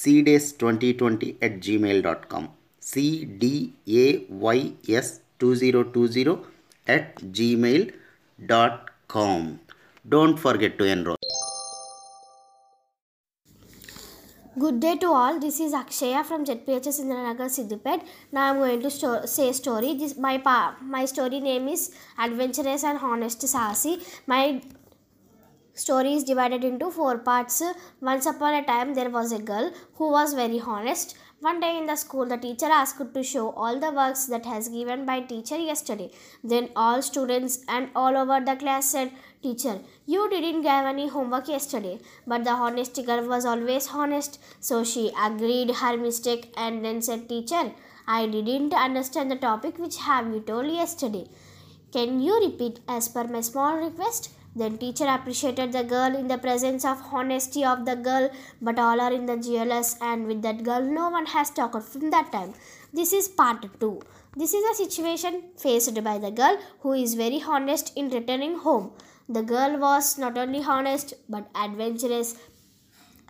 cdays2020 at gmail.com cdays2020 at gmail.com don't forget to enroll Good day to all. This is Akshaya from ZPHS Indiranagar Siddipet. Now I'm going to sto- say story. This my pa- my story name is Adventurous and Honest Sasi. My story is divided into four parts. Once upon a time, there was a girl who was very honest. One day in the school, the teacher asked to show all the works that has given by teacher yesterday. Then all students and all over the class said, "Teacher, you didn't give any homework yesterday." But the honest girl was always honest, so she agreed her mistake and then said, "Teacher, I didn't understand the topic which have you told yesterday. Can you repeat as per my small request?" Then teacher appreciated the girl in the presence of honesty of the girl, but all are in the jealous and with that girl no one has talked from that time. This is part two. This is a situation faced by the girl who is very honest in returning home. The girl was not only honest but adventurous.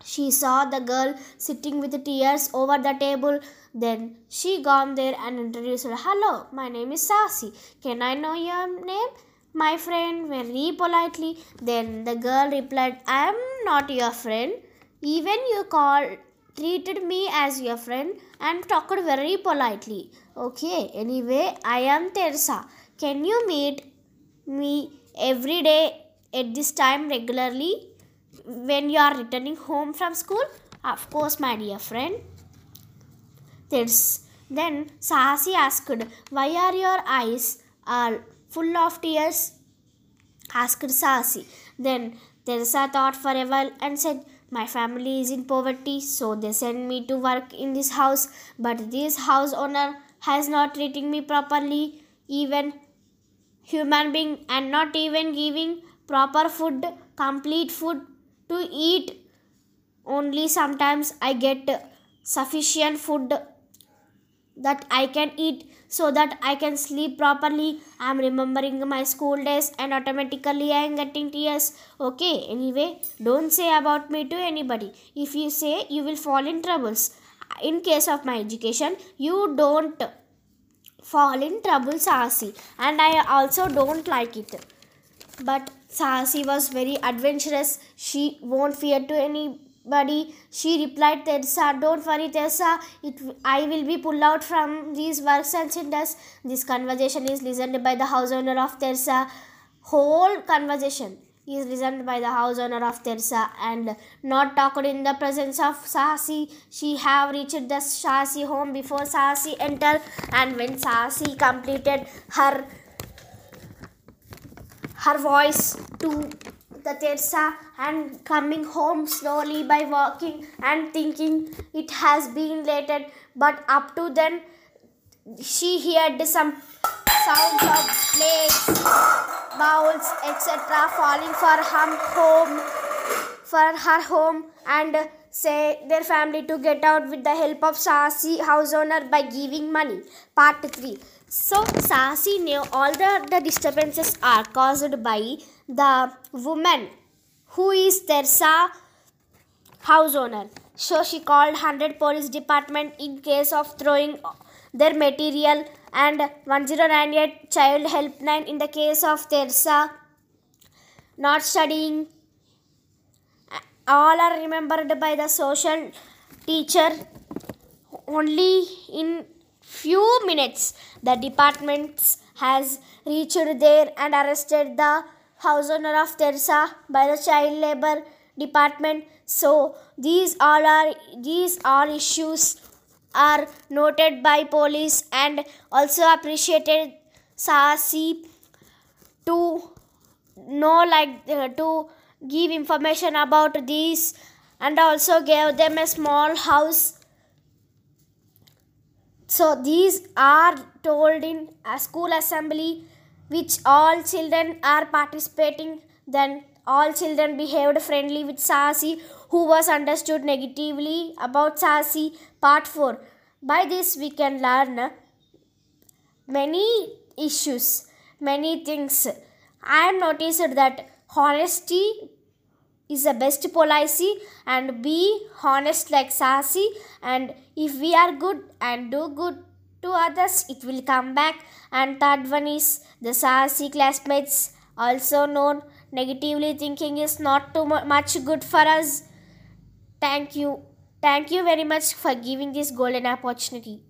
She saw the girl sitting with tears over the table. Then she gone there and introduced her. Hello, my name is Sasi. Can I know your name? My friend very politely. Then the girl replied, I am not your friend. Even you called treated me as your friend and talked very politely. Okay, anyway, I am Teresa. Can you meet me every day at this time regularly when you are returning home from school? Of course, my dear friend. This. Then Saahasi asked, Why are your eyes are full of tears? asked Saahasi. Then Teresa thought for a while and said, My family is in poverty, so they send me to work in this house, but this house owner has not treating me properly, even human being, and not even giving proper food, complete food to eat. Only sometimes I get sufficient food that I can eat so that I can sleep properly. I am remembering my school days and automatically I am getting tears. Okay, anyway, don't say about me to anybody. If you say, you will fall in troubles. In case of my education, you don't fall in trouble, Saahasi, and I also don't like it. But Saahasi was very adventurous. She won't fear to anybody. She replied, Teresa, don't worry, Teresa. It, I will be pulled out from these works and cinders. This conversation is listened by the house owner of Teresa. Whole conversation is listened by the house owner of Teresa and not talked in the presence of Saahasi. She have reached the Saahasi home before Saahasi entered and when Saahasi completed her her voice to the Teresa and coming home slowly by walking and thinking it has been lated but up to then she heard some sounds of plates bowls etc falling for her home for her home and say their family to get out with the help of Sasi house owner by giving money. Part 3. So Sasi knew all the, the disturbances are caused by the woman who is Teresa house owner. So she called 100 police department in case of throwing their material and 1098 child helpline in the case of Teresa not studying all are remembered by the social teacher only in few minutes the departments has reached there and arrested the house owner of teresa by the child labor department so these all are these all issues are noted by police and also appreciated Sasi to know like uh, to give information about these and also gave them a small house. So these are told in a school assembly which all children are participating. Then all children behaved friendly with Sasi, who was understood negatively about Sasi. Part 4. By this, we can learn many issues, many things. I have noticed that honesty is the best policy and be honest like Sasi. And if we are good and do good to others, it will come back. And third one is the Sasi classmates, also known negatively thinking is not too much good for us. Thank you. Thank you very much for giving this golden opportunity.